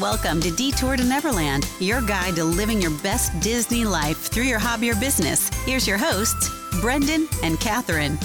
Welcome to Detour to Neverland, your guide to living your best Disney life through your hobby or business. Here's your hosts, Brendan and Catherine.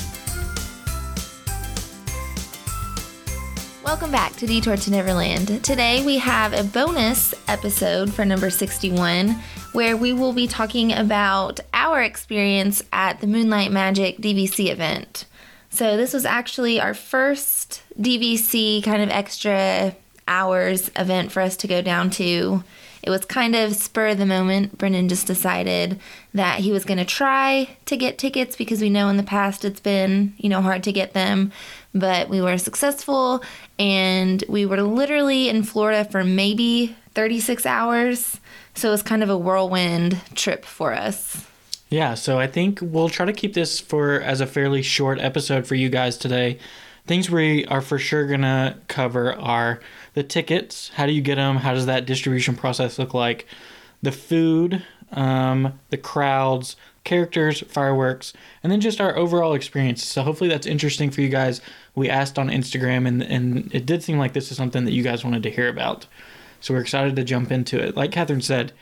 Welcome back to Detour to Neverland. Today we have a bonus episode for number 61 where we will be talking about our experience at the Moonlight Magic DVC event. So, this was actually our first DVC kind of extra hours event for us to go down to. It was kind of spur of the moment. Brendan just decided that he was going to try to get tickets because we know in the past it's been, you know, hard to get them, but we were successful and we were literally in Florida for maybe 36 hours. So it was kind of a whirlwind trip for us. Yeah, so I think we'll try to keep this for as a fairly short episode for you guys today. Things we are for sure gonna cover are the tickets. How do you get them? How does that distribution process look like? The food, um, the crowds, characters, fireworks, and then just our overall experience. So hopefully that's interesting for you guys. We asked on Instagram, and and it did seem like this is something that you guys wanted to hear about. So we're excited to jump into it. Like Catherine said,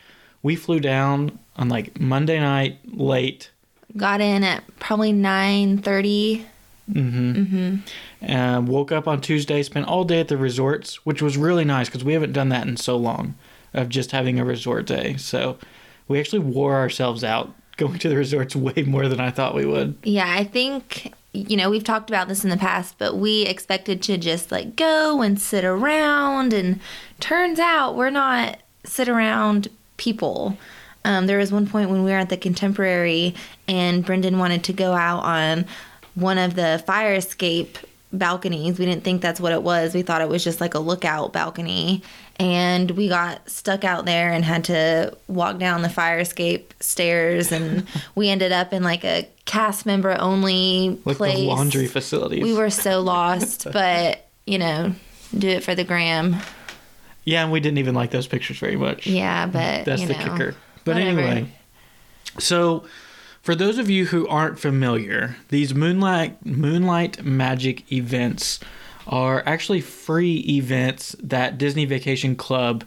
we flew down on like Monday night late. Got in at probably 9:30. Mm-hmm. Mm-hmm. Uh, woke up on Tuesday, spent all day at the resorts, which was really nice because we haven't done that in so long of just having a resort day. So we actually wore ourselves out going to the resorts way more than I thought we would. Yeah, I think you know, we've talked about this in the past, but we expected to just like go and sit around and turns out we're not sit around people. Um, there was one point when we were at the contemporary and Brendan wanted to go out on one of the fire escape balconies. We didn't think that's what it was. We thought it was just like a lookout balcony. And we got stuck out there and had to walk down the fire escape stairs. And we ended up in like a cast member only Like place. the laundry facilities. We were so lost, but you know, do it for the gram. Yeah, and we didn't even like those pictures very much. Yeah, but That's the know, kicker. But whatever. anyway, so for those of you who aren't familiar, these Moonlight Moonlight Magic events are actually free events that Disney Vacation Club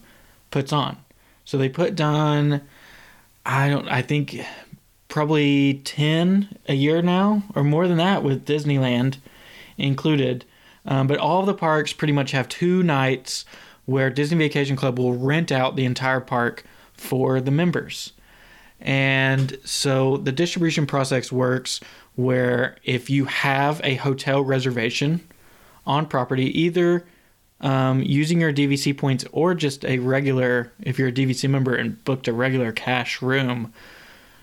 puts on. So they put on I don't I think probably 10 a year now or more than that with Disneyland included. Um, but all of the parks pretty much have two nights where Disney Vacation Club will rent out the entire park for the members. And so the distribution process works where if you have a hotel reservation on property, either um, using your DVC points or just a regular, if you're a DVC member and booked a regular cash room,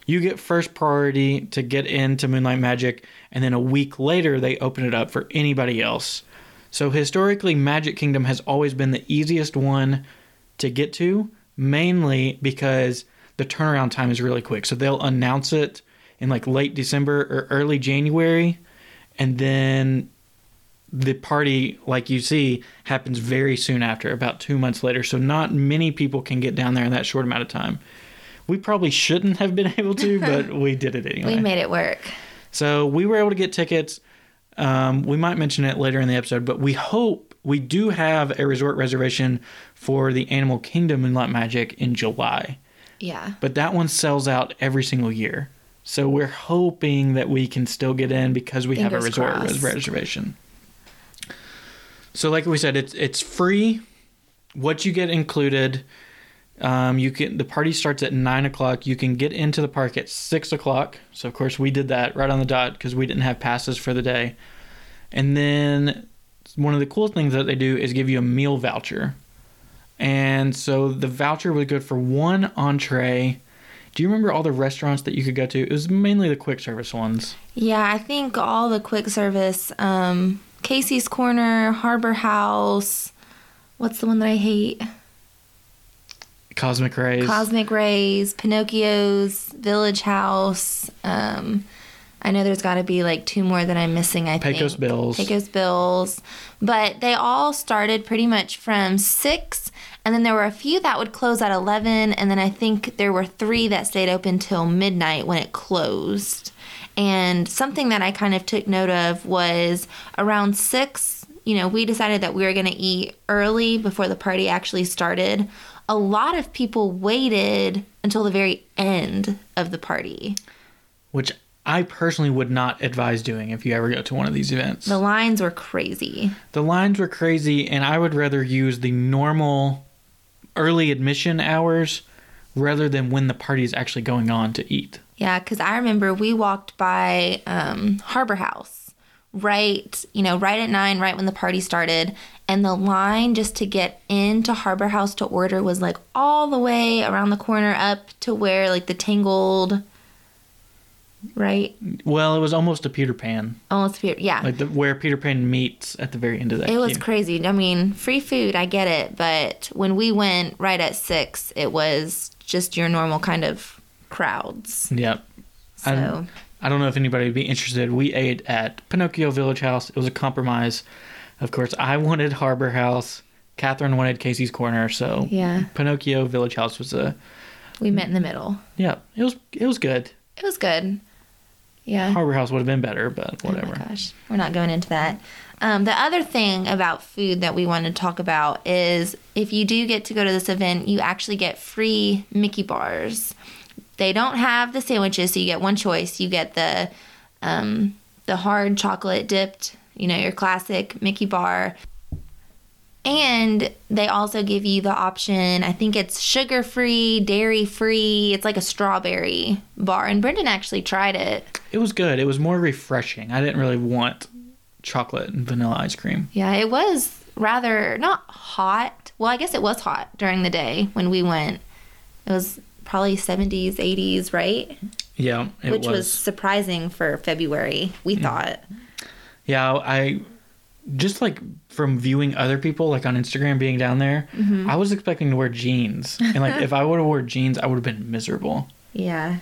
you get first priority to get into Moonlight Magic, and then a week later, they open it up for anybody else. So historically, Magic Kingdom has always been the easiest one to get to, mainly because the turnaround time is really quick. So they'll announce it in like late December or early January, and then the party, like you see, happens very soon after, about two months later. So not many people can get down there in that short amount of time. We probably shouldn't have been able to, but we did it anyway. We made it work. So we were able to get tickets. Um, we might mention it later in the episode, but we hope we do have a resort reservation for the Animal Kingdom Moonlight Magic in July. Yeah. But that one sells out every single year. So we're hoping that we can still get in because we have a resort crossed. reservation. So like we said, it's it's free. What you get included, um, you can the party starts at nine o'clock. You can get into the park at six o'clock. So of course we did that right on the dot because we didn't have passes for the day. And then one of the cool things that they do is give you a meal voucher. And so the voucher was good for one entree. Do you remember all the restaurants that you could go to? It was mainly the quick service ones. Yeah, I think all the quick service, um, Casey's Corner, Harbor House, what's the one that I hate? Cosmic Rays. Cosmic Rays, Pinocchio's, Village House. Um, I know there's got to be like two more that I'm missing. I Pecos think Pecos Bills. Pecos Bills, but they all started pretty much from six, and then there were a few that would close at eleven, and then I think there were three that stayed open till midnight when it closed. And something that I kind of took note of was around six you know, we decided that we were going to eat early before the party actually started, a lot of people waited until the very end of the party. Which I personally would not advise doing if you ever go to one of these events. The lines were crazy. The lines were crazy, and I would rather use the normal early admission hours rather than when the party is actually going on to eat. Yeah, because I remember we walked by um, Harbor House right, you know, right at nine, right when the party started, and the line just to get into Harbor House to order was like all the way around the corner up to where like the Tangled, right? Well, it was almost a Peter Pan, Almost, Peter- yeah. like the, where Peter Pan meets at the very end of that. It was crazy. I mean, free food, I get it, but when we went right at six, it was just your normal kind of crowds. Yep. So I'm- I don't know if anybody would be interested. We ate at Pinocchio Village House. It was a compromise. Of course, I wanted Harbor House. Catherine wanted Casey's Corner. So yeah, Pinocchio Village House was a we met in the middle. yeah. It was it was good. It was good. Yeah. Harbor House would have been better, but Oh whatever. gosh, we're not going into that. Um, the other thing about food that we want to talk about is if you do get to go to this event, you actually get free Mickey bars. They don't have the sandwiches, so you get one choice. You get the um, the hard chocolate dipped, you know, your classic Mickey bar. And they also give you the option, I think it's sugar free, dairy free. It's like a strawberry bar. And Brendan actually tried it. It was good. It was more refreshing. I didn't really want chocolate and vanilla ice cream. Yeah, it was rather not hot. Well, I guess it was hot during the day when we went. It was probably 70s, 80s, right? Yeah, it Which was. was. surprising for February, we mm. thought. Yeah, I just like from viewing other people like on Instagram being down there, Mm-hmm. I was expecting to wear jeans. And like if I would have worn jeans, I would have been miserable. Yeah.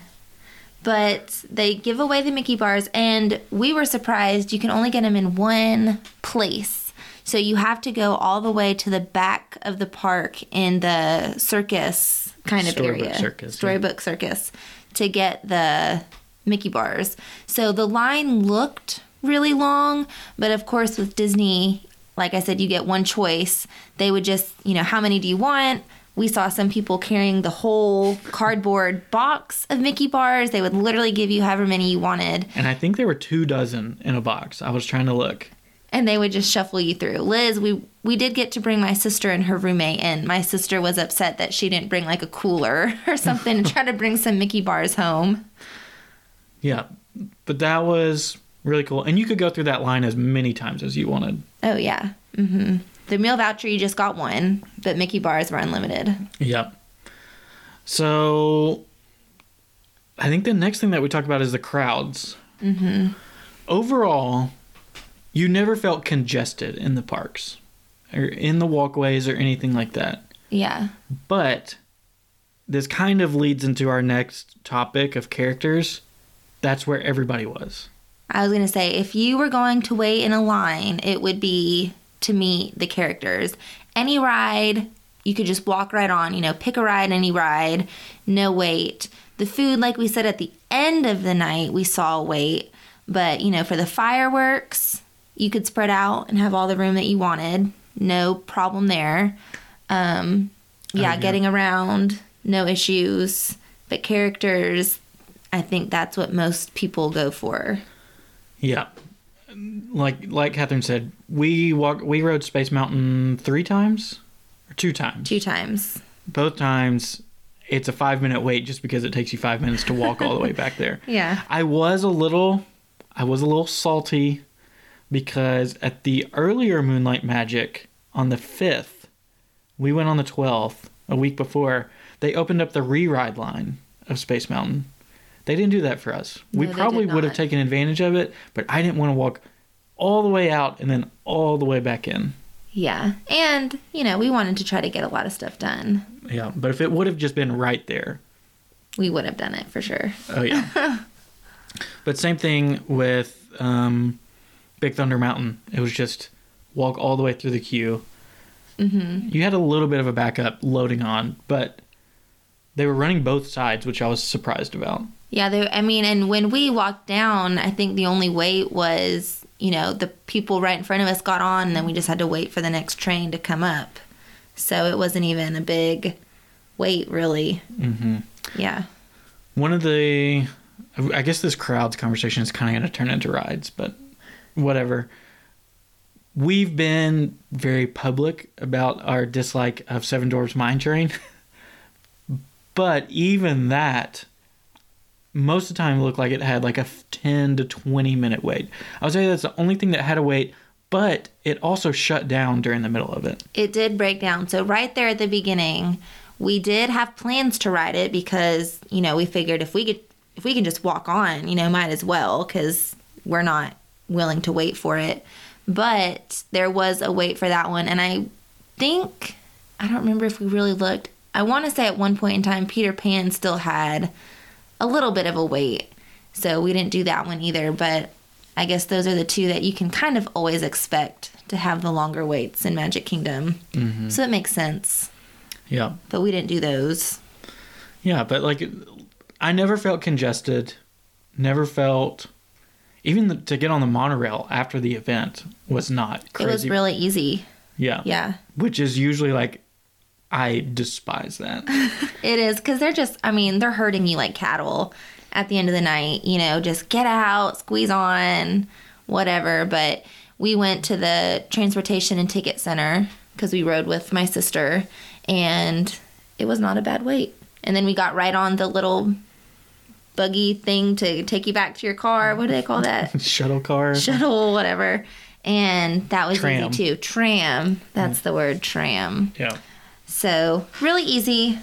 But they give away the Mickey bars, and we were surprised you can only get them in one place. So you have to go all the way to the back of the park in the circus kind of Storybook area. Circus, yeah. Storybook circus to get the Mickey bars. So the line looked really long, but of course with Disney, like I said, you get one choice. They would just, you know, how many do you want? We saw some people carrying the whole cardboard box of Mickey bars. They would literally give you however many you wanted, And I think there were two dozen in a box. I was trying to look. and they would just shuffle you through. Liz, we we did get to bring my sister and her roommate in. My sister was upset that she didn't bring like a cooler or something and try to bring some Mickey bars home. Yeah. But that was really cool. And you could go through that line as many times as you wanted. Oh yeah. hmm The meal voucher you just got one, but Mickey bars were unlimited. Yep. So I think the next thing that we talk about is the crowds. Mm-hmm. Overall, you never felt congested in the parks or in the walkways or anything like that. Yeah. But this kind of leads into our next topic of characters. That's where everybody was. I was gonna say if you were going to wait in a line, it would be to meet the characters. Any ride, you could just walk right on. You know, pick a ride, any ride, no wait. The food, like we said at the end of the night, we saw wait. But you know, for the fireworks, you could spread out and have all the room that you wanted. No problem there. Um, yeah, yeah. getting around, no issues. But characters, I think that's what most people go for. Yeah. Like like Catherine said, we walk we rode Space Mountain three times or two times. Two times. both times it's a five minute wait just because it takes you five minutes to walk all the way back there. Yeah. I was a little I was a little salty because at the earlier Moonlight Magic on the fifth, we went on the twelfth, a week before, they opened up the re-ride line of Space Mountain. They didn't do that for us. we No, probably would have taken advantage of it, but I didn't want to walk all the way out and then all the way back in. Yeah. And, you know, we wanted to try to get a lot of stuff done. Yeah, but if it would have just been right there, We would have done it for sure. Oh yeah. but same thing with um, Big Thunder Mountain. It was just walk all the way through the queue. Mm-hmm. You had a little bit of a backup loading on, but they were running both sides, which I was surprised about. Yeah, they, I mean, and when we walked down, I think the only wait was, you know, the people right in front of us got on, and then we just had to wait for the next train to come up. So it wasn't even a big wait, really. hmm Yeah. One of the, I guess this crowd's conversation is kind of going to turn into rides, but whatever. We've been very public about our dislike of Seven Dwarfs Mine Train, but even that, most of the time, looked like it had like a 10 to 20 minute wait. I would say that's the only thing that had a wait, but it also shut down during the middle of it. It did break down. So right there at the beginning, we did have plans to ride it because you know we figured if we could if we can just walk on, you know, might as well because we're not willing to wait for it. But there was a wait for that one, and I think I don't remember if we really looked. I want to say at one point in time, Peter Pan still had a little bit of a wait, so we didn't do that one either. But I guess those are the two that you can kind of always expect to have the longer waits in Magic Kingdom. Mm-hmm. So it makes sense. Yeah. But we didn't do those. Yeah, but like, I never felt congested. Never felt, even the, to get on the monorail after the event was not crazy. It was really easy. yeah, Yeah. which is usually like, I despise that. It is because they're just, I mean, they're hurting you like cattle at the end of the night. You know, just get out, squeeze on, whatever. But we went to the transportation and ticket center because we rode with my sister, and it was not a bad wait. And then we got right on the little buggy thing to take you back to your car. What do they call that? Shuttle car. Shuttle, whatever. And that was Tram. easy too. Tram. That's mm. the word, tram. yeah. So really easy.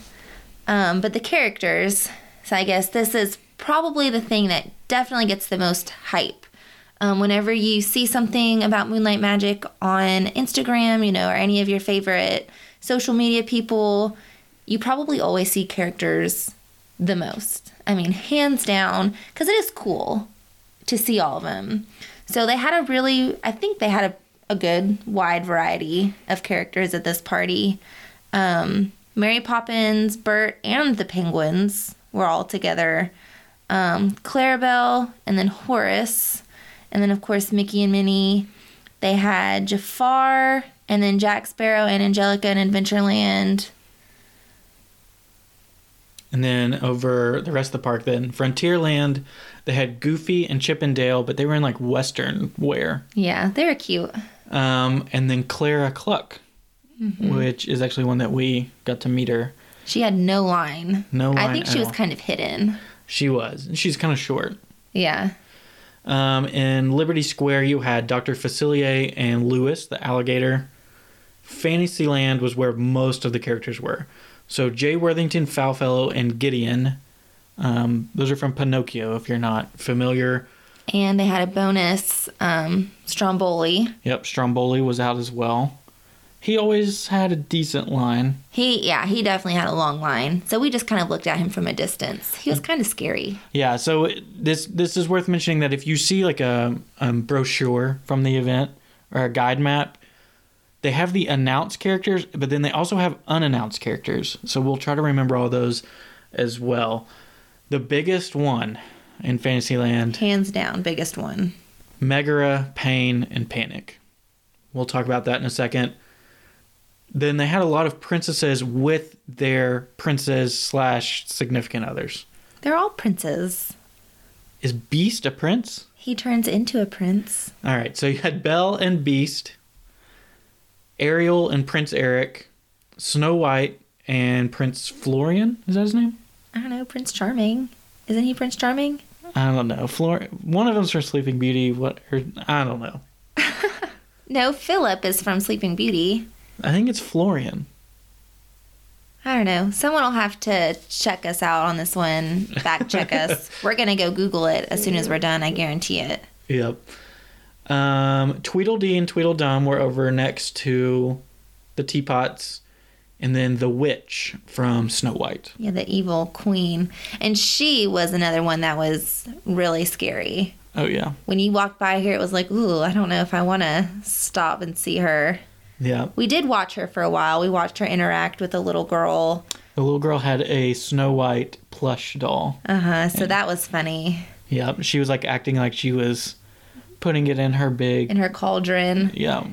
Um, but the characters, so I guess this is probably the thing that definitely gets the most hype. Um, whenever you see something about Moonlight Magic on Instagram, you know, or any of your favorite social media people, you probably always see characters the most. I mean, hands down, because it is cool to see all of them. So they had a really, I think they had a, a good wide variety of characters at this party. Um, Mary Poppins, Bert, and the Penguins were all together. Um, Clarabelle, and then Horace, and then of course Mickey and Minnie. They had Jafar, and then Jack Sparrow and Angelica in Adventureland. And then over the rest of the park, then Frontierland, they had Goofy and Chip and Dale, but they were in like Western wear. Yeah, they were cute. Um, and then Clara Cluck, Mm-hmm. which is actually one that we got to meet her. She had no line. No line. I think she was all. kind of hidden. She was. And she's kind of short. Yeah. Um, in Liberty Square, you had Dr. Facilier and Louis, the alligator. Fantasyland was where most of the characters were. So Jay Worthington, Foulfellow, and Gideon. Um, those are from Pinocchio, if you're not familiar. And they had a bonus um, Stromboli. Yep, Stromboli was out as well. He always had a decent line. He, yeah, he definitely had a long line. So we just kind of looked at him from a distance. He was kind of scary. Yeah, so this this is worth mentioning that if you see like a, a brochure from the event or a guide map, they have the announced characters, but then they also have unannounced characters. So we'll try to remember all those as well. The biggest one in Fantasyland, Hands down, biggest one. Megara, Pain, and Panic. We'll talk about that in a second. Then they had a lot of princesses with their princes slash significant others. They're all princes. Is Beast a prince? He turns into a prince. All right, so you had Belle and Beast, Ariel and Prince Eric, Snow White and Prince Florian. Is that his name? I don't know, Prince Charming. Isn't he Prince Charming? I don't know. Flor. One of them's from Sleeping Beauty. What? Or, I don't know. No, Philip is from Sleeping Beauty. I think it's Florian. I don't know. Someone will have to check us out on this one, fact check us. We're going to go Google it as soon as we're done. I guarantee it. Yep. Um, Tweedledee and Tweedledum were over next to the teapots, and then the witch from Snow White. Yeah, the evil queen. And she was another one that was really scary. Oh yeah, When you walked by here, it was like, ooh, I don't know if I want to stop and see her. Yeah. We did watch her for a while. We watched her interact with a little girl. The little girl had a Snow White plush doll. Uh huh. So that was funny. Yep, she was like acting like she was putting it in her big. in her cauldron yeah.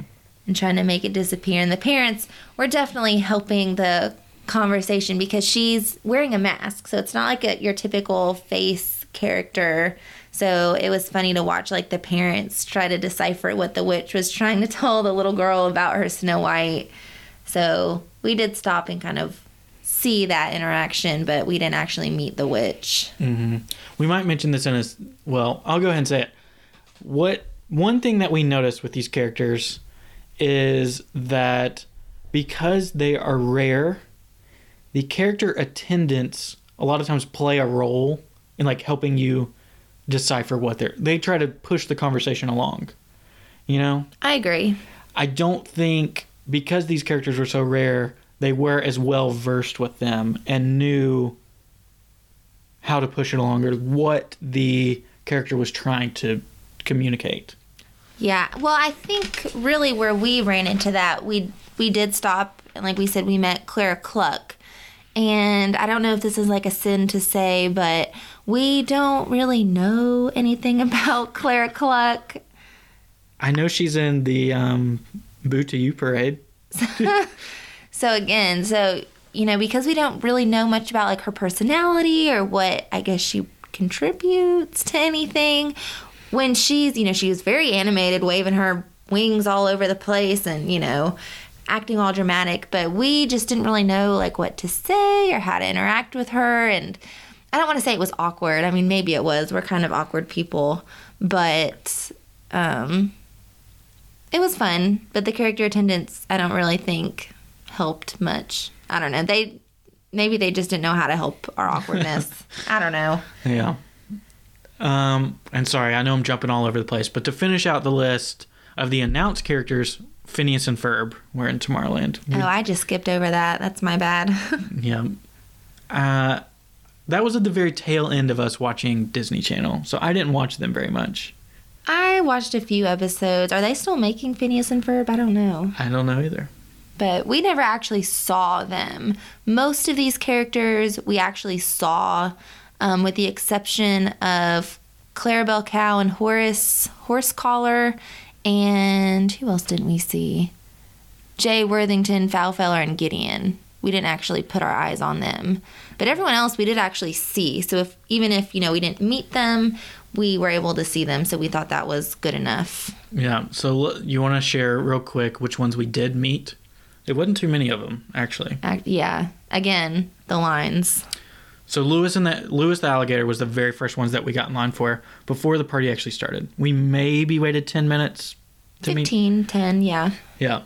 and trying to make it disappear. And the parents were definitely helping the conversation because she's wearing a mask, so it's not like a, your typical face character. So it was funny to watch like the parents try to decipher what the witch was trying to tell the little girl about her Snow White. So we did stop and kind of see that interaction, but we didn't actually meet the witch. Mm-hmm. We might mention this in a. Well, I'll go ahead and say it. What one thing that we noticed with these characters is that because they are rare, the character attendants a lot of times play a role in like helping you decipher what they're. They try to push the conversation along. You know, I agree. I don't think because these characters were so rare, they were as well versed with them and knew how to push it along or what the character was trying to communicate. Yeah. Well, I think really where we ran into that, we we did stop and like we said we met Clara Cluck. And I don't know if this is like a sin to say, but we don't really know anything about Clara Cluck. I know she's in the um, Boo to You parade. So again, so you know, because we don't really know much about like her personality or what I guess she contributes to anything, when she's, you know, she was very animated, waving her wings all over the place and, you know, acting all dramatic, but we just didn't really know like what to say or how to interact with her and I don't want to say it was awkward. I mean, maybe it was. We're kind of awkward people, but um it was fun, but the character attendants I don't really think helped much. I don't know. They maybe they just didn't know how to help our awkwardness. I don't know. Yeah. Um, and sorry, I know I'm jumping all over the place, but to finish out the list of the announced characters, Phineas and Ferb were in Tomorrowland. Oh, I just skipped over that. That's my bad. Yeah. Uh, that was at the very tail end of us watching Disney Channel, so I didn't watch them very much. I watched a few episodes. Are they still making Phineas and Ferb? I don't know. I don't know either. But we never actually saw them. Most of these characters we actually saw, um, with the exception of Clarabelle Cow and Horace Horsecollar. And who else didn't we see? Jay Worthington, Foulfellow, and Gideon. We didn't actually put our eyes on them. But everyone else we did actually see. So if even if, you know, we didn't meet them, we were able to see them. So we thought that was good enough. Yeah, so you want to share real quick which ones we did meet? It wasn't too many of them, actually. Ac- Yeah. Again, the lines. So Louis and the Louis the alligator was the very first ones that we got in line for before the party actually started. We maybe waited ten minutes to meet. 15, 10, yeah. Yeah,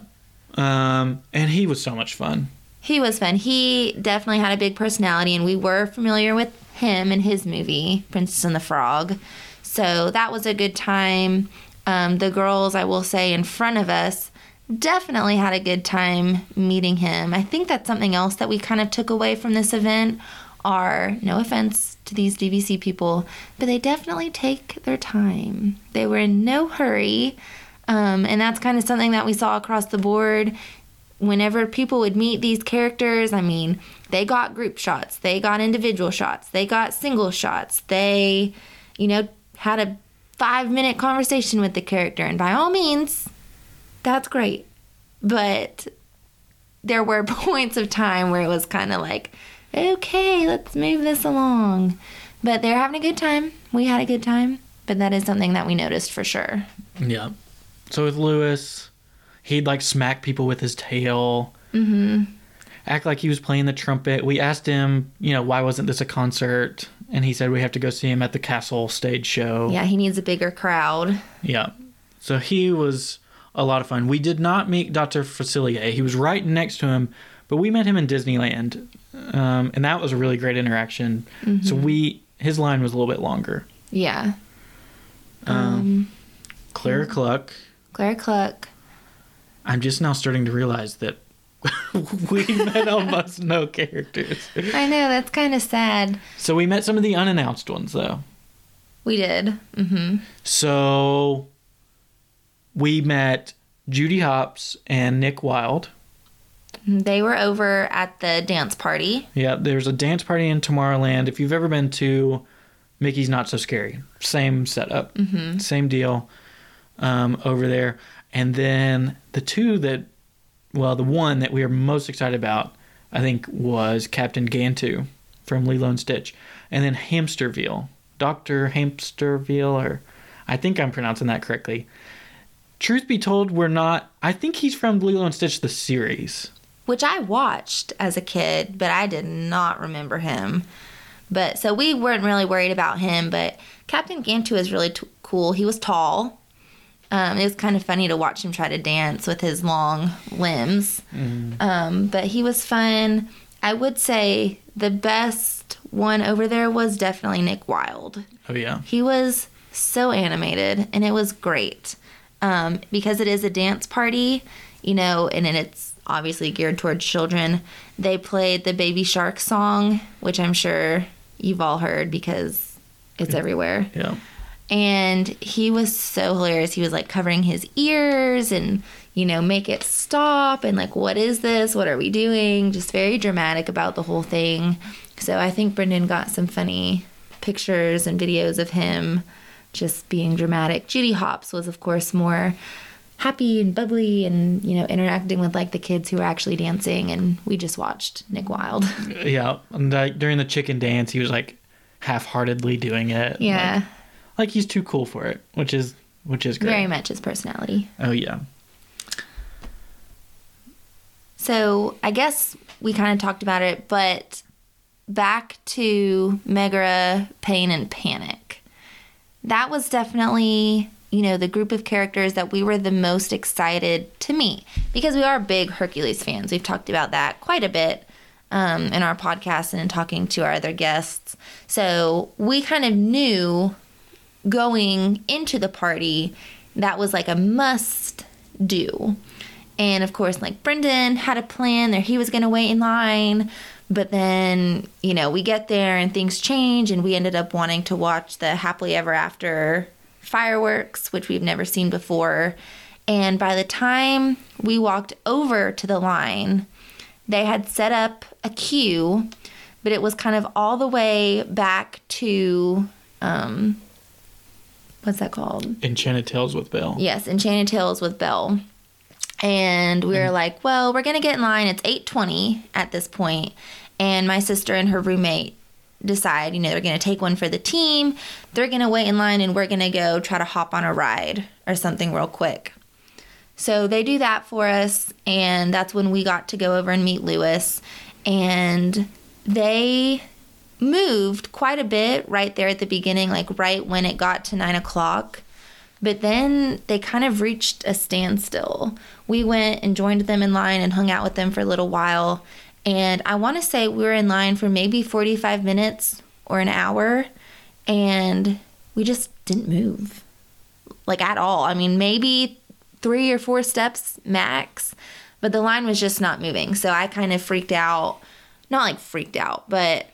um, and he was so much fun. He was fun. He definitely had a big personality, and we were familiar with him and his movie, Princess and the Frog. So that was a good time. Um, the girls, I will say, in front of us definitely had a good time meeting him. I think that's something else that we kind of took away from this event are no offense to these DVC people, but they definitely take their time. They were in no hurry. Um, and that's kind of something that we saw across the board whenever people would meet these characters, I mean, they got group shots, they got individual shots, they got single shots, they, you know, had a five minute conversation with the character. And by all means, that's great. But there were points of time where it was kind of like, okay, let's move this along. But they're having a good time. We had a good time. But that is something that we noticed for sure. Yeah. So with Louis, he'd like smack people with his tail. Mm-hmm. Act like he was playing the trumpet. We asked him, you know, why wasn't this a concert? And he said we have to go see him at the castle stage show. Yeah, he needs a bigger crowd. Yeah. So he was a lot of fun. We did not meet Dr. Facilier. He was right next to him, but we met him in Disneyland. Um, and that was a really great interaction. So we his line was a little bit longer. Yeah. Um, Um, Clara Cluck. Claire Cluck. I'm just now starting to realize that we met almost no characters. I know that's kind of sad. So we met some of the unannounced ones though. We did. Mm-hmm. So we met Judy Hopps and Nick Wilde. They were over at the dance party. Yeah, there's a dance party in Tomorrowland. If you've ever been to Mickey's Not So Scary, same setup, Mm-hmm. same deal. um, over there. And then the two that, well, the one that we are most excited about, I think, was Captain Gantu from Lilo and Stitch. And then Hamsterviel, Dr. Hamsterviel, or I think I'm pronouncing that correctly. Truth be told, we're not, I think he's from Lilo and Stitch, the series. which I watched as a kid, but I did not remember him. But so we weren't really worried about him. But Captain Gantu is really t- cool. He was tall. Um, it was kind of funny to watch him try to dance with his long limbs. Um, but he was fun. I would say the best one over there was definitely Nick Wilde. Oh, yeah. He was so animated and it was great. Um, because it is a dance party, you know, and it's obviously geared towards children. They played the Baby Shark song, which I'm sure you've all heard because it's everywhere. Yeah. And he was so hilarious. He was like covering his ears and, you know, make it stop and like, what is this? What are we doing? Just very dramatic about the whole thing. So I think Brendan got some funny pictures and videos of him just being dramatic. Judy Hopps was, of course, more happy and bubbly and, you know, interacting with like the kids who were actually dancing. And we just watched Nick Wilde. Yeah. And like, during the chicken dance, he was like half heartedly doing it. yeah. Like, like he's too cool for it, which is which is great. Very much his personality. Oh yeah. So I guess we kind of talked about it, but back to Megara, Pain, and Panic. That was definitely, you know, the group of characters that we were the most excited to meet because we are big Hercules fans. We've talked about that quite a bit um, in our podcast and in talking to our other guests. So we kind of knew going into the party that was like a must do. And of course, like Brendan had a plan there, he was going to wait in line. But then, you know, we get there and things change, and we ended up wanting to watch the Happily Ever After fireworks, which we've never seen before. And by the time we walked over to the line, they had set up a queue, but it was kind of all the way back to, um, what's that called? Enchanted Tales with Belle. Yes, Enchanted Tales with Belle. And we were like, well, we're gonna get in line. It's eight twenty at this point, and my sister and her roommate decide, you know, they're gonna take one for the team. They're gonna wait in line, and we're gonna go try to hop on a ride or something real quick. So they do that for us, and that's when we got to go over and meet Louis. And they moved quite a bit right there at the beginning, like right when it got to nine o'clock. But then they kind of reached a standstill. We went and joined them in line and hung out with them for a little while. And I want to say we were in line for maybe 45 minutes or an hour. And we just didn't move like at all. I mean, maybe three or four steps max, but the line was just not moving. So I kind of freaked out. Not like freaked out, but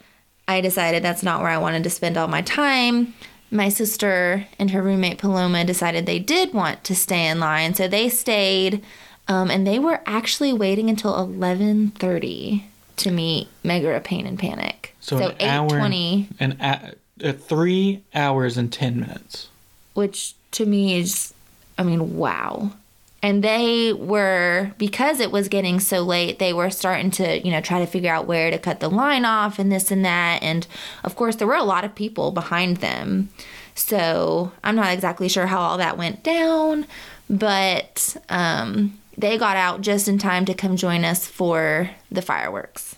I decided that's not where I wanted to spend all my time. My sister and her roommate Paloma decided they did want to stay in line, so they stayed, um, and they were actually waiting until eleven thirty to meet Megara Pain and Panic. So, an hour, twenty, an a, uh, three hours and ten minutes. which to me is, I mean, wow. And they were because it was getting so late, they were starting to, you know, try to figure out where to cut the line off and this and that. And of course, there were a lot of people behind them. So I'm not exactly sure how all that went down, but um, they got out just in time to come join us for the fireworks.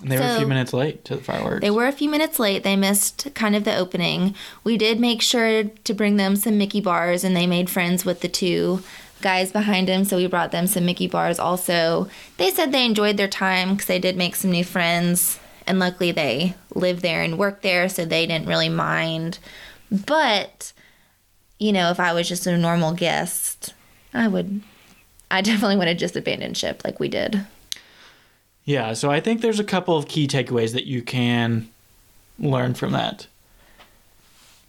And they were a few minutes late to the fireworks. They were a few minutes late. They missed kind of the opening. We did make sure to bring them some Mickey bars, and they made friends with the two guys behind him. So we brought them some Mickey bars also. They said they enjoyed their time because they did make some new friends. And luckily, they live there and work there, so they didn't really mind. But, you know, if I was just a normal guest, I would, I definitely would have just abandoned ship like we did. Yeah, so I think there's a couple of key takeaways that you can learn from that.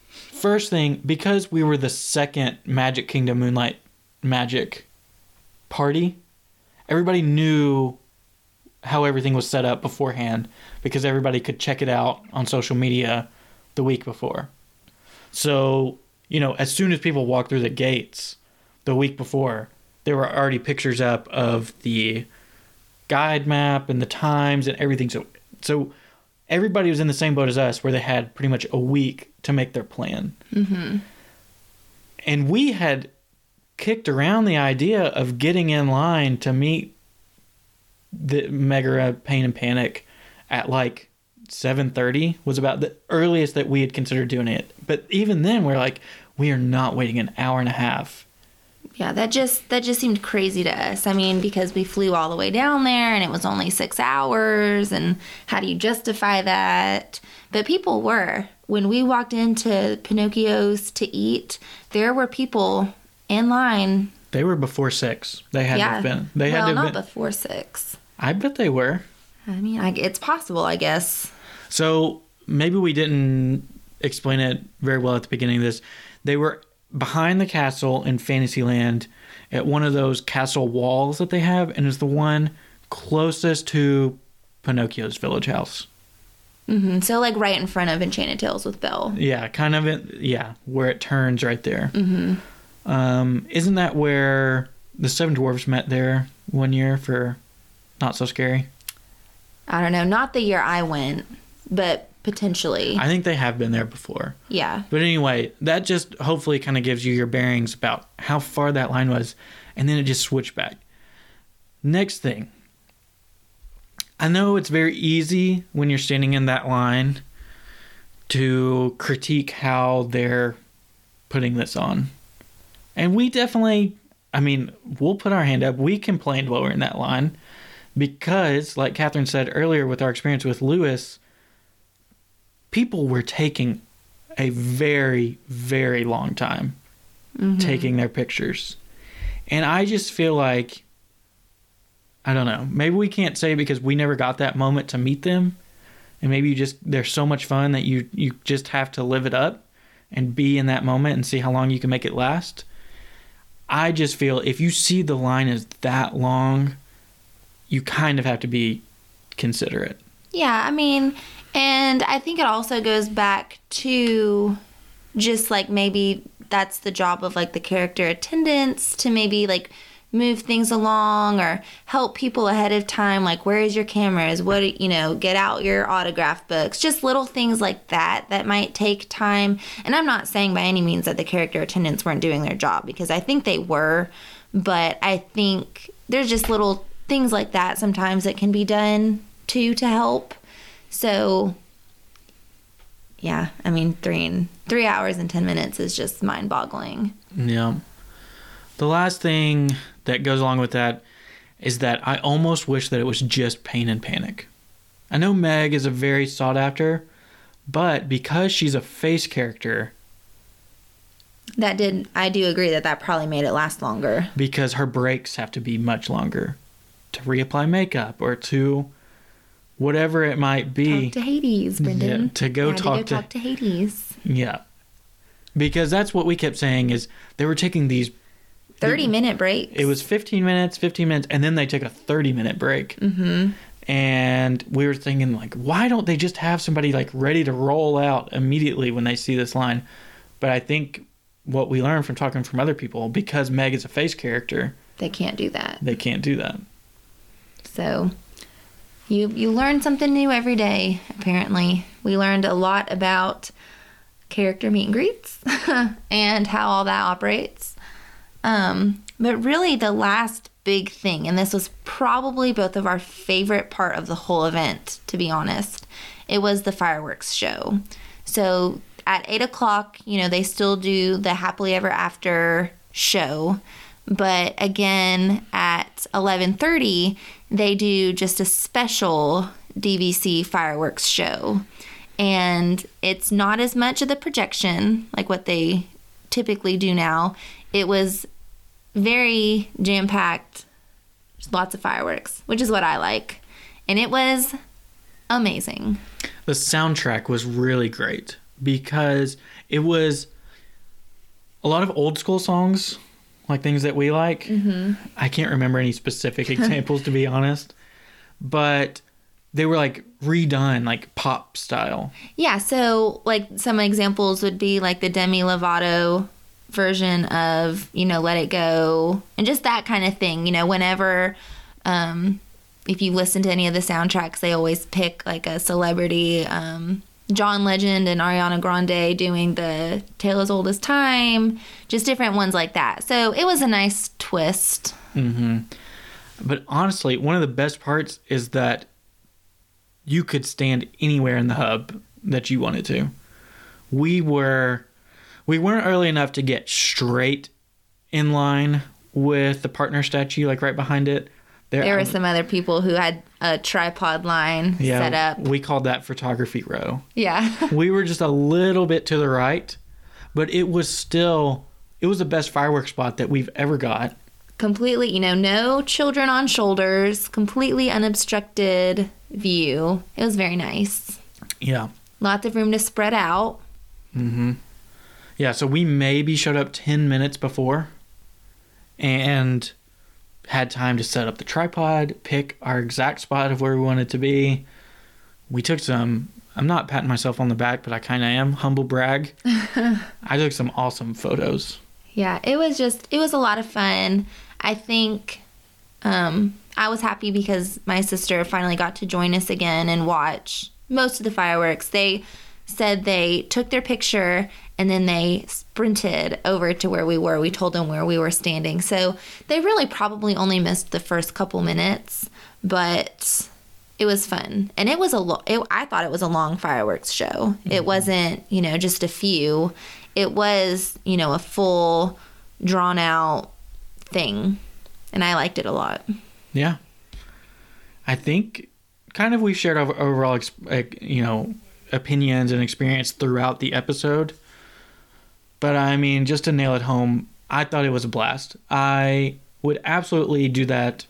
First thing, because we were the second Magic Kingdom Moonlight Magic party, everybody knew how everything was set up beforehand because everybody could check it out on social media the week before. So you know, as soon as people walked through the gates the week before, there were already pictures up of the guide map and the times and everything. So, so everybody was in the same boat as us, where they had pretty much a week to make their plan. Mm-hmm. And we had kicked around the idea of getting in line to meet the Mega Pain and Panic at like 7:30 was about the earliest that we had considered doing it. But even then we're like we are not waiting an hour and a half. Yeah, that just that just seemed crazy to us. I mean, because we flew all the way down there and it was only 6 hours and how do you justify that? But people were. When we walked into Pinocchio's to eat, there were people in line. They were before 6. They had yeah. been. They well, had not been. before 6. I bet they were. I mean, I, it's possible, I guess. So maybe we didn't explain it very well at the beginning of this. They were behind the castle in Fantasyland at one of those castle walls that they have, and is the one closest to Pinocchio's village house. Mm-hmm. So, like right in front of Enchanted Tales with Belle. Yeah, kind of it. Yeah, where it turns right there. Mm-hmm. Um, isn't that where the seven dwarfs met there one year for Not So Scary? I don't know, not the year I went, but potentially. I think they have been there before. yeah. But anyway, that just hopefully kind of gives you your bearings about how far that line was, and then it just switched back. Next thing, I know it's very easy when you're standing in that line to critique how they're putting this on. And we definitely, I mean, we'll put our hand up. We complained while we we're in that line because, like Catherine said earlier with our experience with Louis, people were taking a very, very long time mm-hmm. taking their pictures. And I just feel like, I don't know, maybe we can't say because we never got that moment to meet them. And maybe you just, they're so much fun that you, you just have to live it up and be in that moment and see how long you can make it last. I just feel if you see the line is that long, you kind of have to be considerate. Yeah, I mean, and I think it also goes back to just like maybe that's the job of like the character attendants to maybe like move things along or help people ahead of time like where is your cameras? What you know get out your autograph books. Just little things like that that might take time. And i'm not saying by any means that the character attendants weren't doing their job because i think they were. But i think there's just little things like that sometimes that can be done too to help. So yeah i mean three and three hours and ten minutes is just mind-boggling. Yeah. The last thing that goes along with that is that I almost wish that it was just Pain and Panic. I know Meg is a very sought after, but because she's a face character, that did i do agree that that probably made it last longer because her breaks have to be much longer to reapply makeup or to whatever it might be. talk to hades brendan Yeah, to go talk to, to- go talk to hades Yeah. Because that's what we kept saying is they were taking these 30 minute break. it was 15 minutes 15 minutes and then they took a 30 minute break mm-hmm. and we were thinking like why don't they just have somebody like ready to roll out immediately when they see this line but i think what we learned from talking from other people because meg is a face character they can't do that they can't do that So you you learn something new every day, apparently. We learned a lot about character meet and greets and how all that operates. Um, but really the last big thing, and this was probably both of our favorite part of the whole event, to be honest, it was the fireworks show. So at eight o'clock, you know, they still do the happily ever after show. But again at 11:30 they do just a special DVC fireworks show. And it's not as much of the projection like what they typically do now it was very jam packed lots of fireworks which is what I like and it was amazing the soundtrack was really great because it was a lot of old school songs, like things that we like. Mm-hmm. I can't remember any specific examples to be honest, but they were like redone, like pop style. Yeah, so like some examples would be like the Demi Lovato version of, you know, Let It Go and just that kind of thing. You know, whenever um if you listen to any of the soundtracks, they always pick like a celebrity um John Legend and Ariana Grande doing the Tale as Old as Time, just different ones like that. So it was a nice twist. Mm-hmm. But honestly, one of the best parts is that you could stand anywhere in the hub that you wanted to. We were we weren't early enough to get straight in line with the partner statue like right behind it. There were some other people who had a tripod line yeah, set up. We called that photography row. Yeah. we were just a little bit to the right, but it was still it was the best fireworks spot that we've ever got. completely, you know, no children on shoulders, completely unobstructed view. It was very nice. Yeah. Lots of room to spread out. Mm-hmm. Yeah, so we maybe showed up 10 minutes before and had time to set up the tripod, pick our exact spot of where we wanted to be. We took some, I'm not patting myself on the back, but I kind of am, humble brag. I took some awesome photos. Yeah, it was just it was a lot of fun. I think um I was happy because my sister finally got to join us again and watch most of the fireworks. They said they took their picture and then they sprinted over to where we were. We told them where we were standing. So they really probably only missed the first couple minutes, but it was fun. And it was a lo- it, I thought it was a long fireworks show. It mm-hmm. wasn't, you know, just a few. It was, you know, a full drawn out thing. And I liked it a lot. Yeah. I think kind of we shared our overall, you know, opinions and experience throughout the episode. But I mean, just to nail it home, I thought it was a blast. I would absolutely do that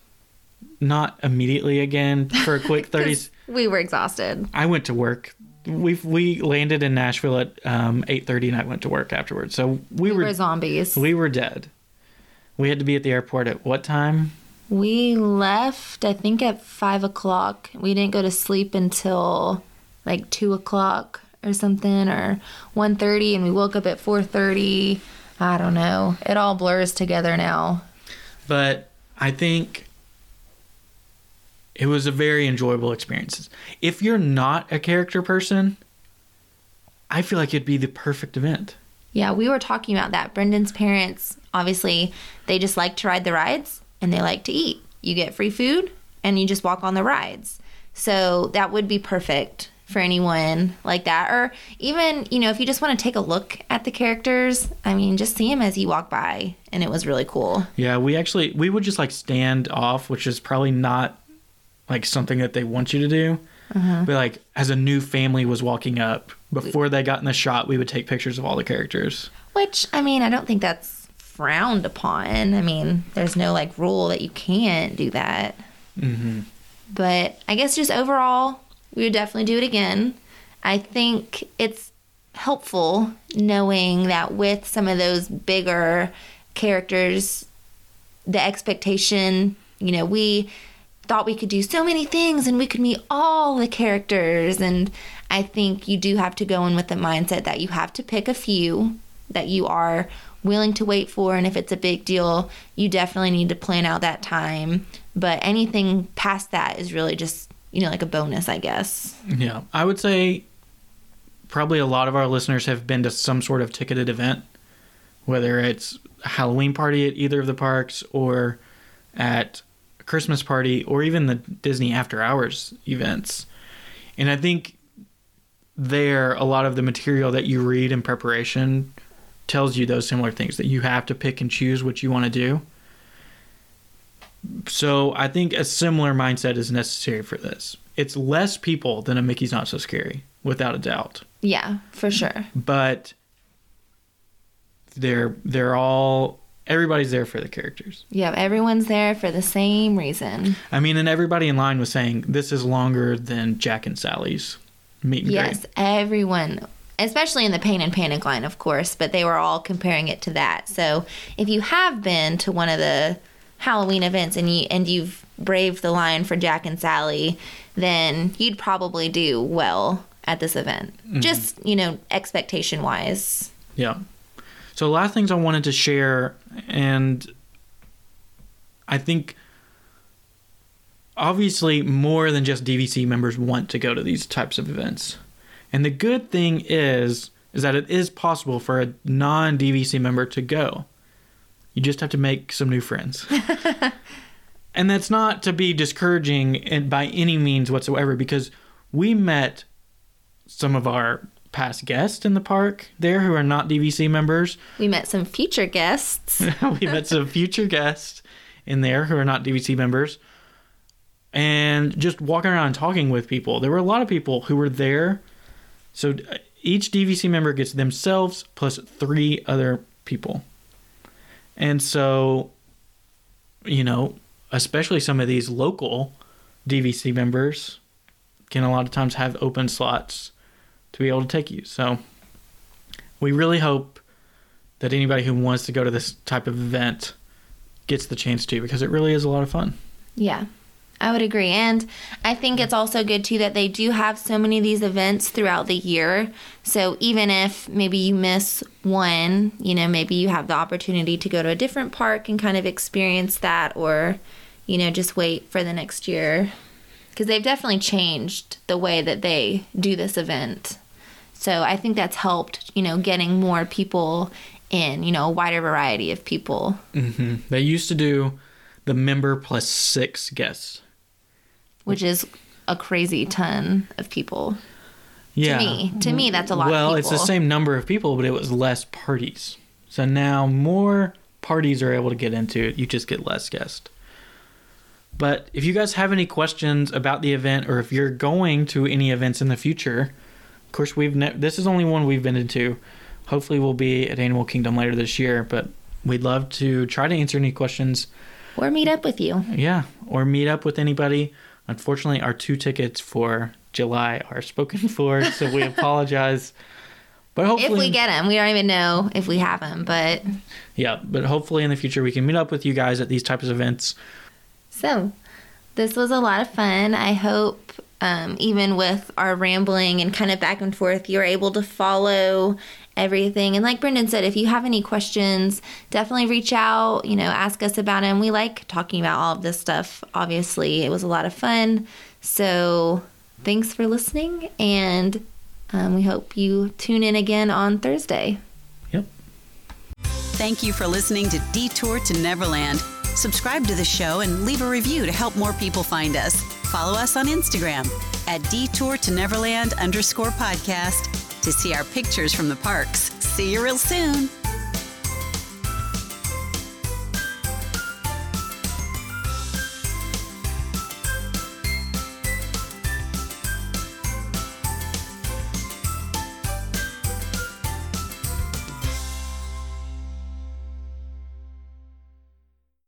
not immediately again for a quick 30s. we were exhausted. I went to work. We we landed in Nashville at um, 8:30 and I went to work afterwards. So we, We were were zombies. we were dead. We had to be at the airport at what time? We left, I think, at five o'clock. We didn't go to sleep until like two o'clock or something, or 1.30, and we woke up at four thirty. I don't know. It all blurs together now. but I think it was a very enjoyable experience. If you're not a character person, I feel like it'd be the perfect event. Yeah, we were talking about that. Brendan's parents, obviously, they just like to ride the rides and they like to eat. You get free food and you just walk on the rides. So that would be perfect for anyone like that. Or even, you know, if you just want to take a look at the characters, I mean, just see them as you walk by. And it was really cool. Yeah, we actually we would just like stand off, which is probably not like something that they want you to do. Uh-huh. But like as a new family was walking up, before they got in the shot, we would take pictures of all the characters. Which, I mean, I don't think that's frowned upon. I mean, there's no like rule that you can't do that. Mm-hmm. But I guess just overall, we would definitely do it again. I think it's helpful knowing that with some of those bigger characters, the expectation, you know, we thought we could do so many things and we could meet all the characters. And I think you do have to go in with the mindset that you have to pick a few that you are willing to wait for. And if it's a big deal, you definitely need to plan out that time. But anything past that is really just, you know, like a bonus, I guess. Yeah, I would say probably a lot of our listeners have been to some sort of ticketed event, whether it's a Halloween party at either of the parks or at a Christmas party or even the Disney After Hours events. And I think there, a lot of the material that you read in preparation tells you those similar things that you have to pick and choose what you want to do. So I think a similar mindset is necessary for this. It's less people than a Mickey's Not So Scary, without a doubt. Yeah, for sure. But they're they're all everybody's there for the characters. Yeah, everyone's there for the same reason. I mean, and everybody in line was saying this is longer than Jack and Sally's meet and Yes, greet. everyone, especially in the Pain and Panic line, of course, but they were all comparing it to that. So if you have been to one of the Halloween events and you and you've braved the line for Jack and Sally, then you'd probably do well at this event. Mm-hmm. Just, you know, expectation wise. Yeah. So last things I wanted to share, and I think obviously more than just DVC members want to go to these types of events. And the good thing is is that it is possible for a non-DVC member to go. You just have to make some new friends. and that's not to be discouraging in- by any means whatsoever because we met some of our past guests in the park there who are not DVC members. We met some future guests. we met some future guests in there who are not DVC members. And just walking around and talking with people. There were a lot of people who were there. So uh, each DVC member gets themselves plus three other people. And so, you know, especially some of these local DVC members can a lot of times have open slots to be able to take you. So we really hope that anybody who wants to go to this type of event gets the chance to because it really is a lot of fun. Yeah, I would agree. And I think it's also good too that they do have so many of these events throughout the year. So even if maybe you miss one, you know, maybe you have the opportunity to go to a different park and kind of experience that or, you know, just wait for the next year. Because they've definitely changed the way that they do this event. So I think that's helped, you know, getting more people in, you know, a wider variety of people. Mm-hmm. They used to do the member plus six guests. Which is a crazy ton of people. Yeah. To me, to me, that's a lot. well, it's the same number of people, but it was less parties. So now more parties are able to get into it. You just get less guests. But if you guys have any questions about the event, or if you're going to any events in the future, of course we've ne- this is only one we've been into. Hopefully, we'll be at Animal Kingdom later this year. But we'd love to try to answer any questions. Or meet up with you. Yeah, or meet up with anybody. Unfortunately, our two tickets for July are spoken for, so we apologize. But If we get them, we don't even know if we have them. But yeah, but hopefully in the future we can meet up with you guys at these types of events. so, this was a lot of fun. I hope, um, even with our rambling and kind of back and forth, you're able to follow everything. And like Brendan said, if you have any questions, definitely reach out. You know, ask us about them. We like talking about all of this stuff. Obviously, it was a lot of fun. So, thanks for listening, and um, we hope you tune in again on Thursday. Yep. Thank you for listening to Detour to Neverland. Subscribe to the show and leave a review to help more people find us. Follow us on Instagram at Detour to Neverland underscore podcast to see our pictures from the parks. See you real soon.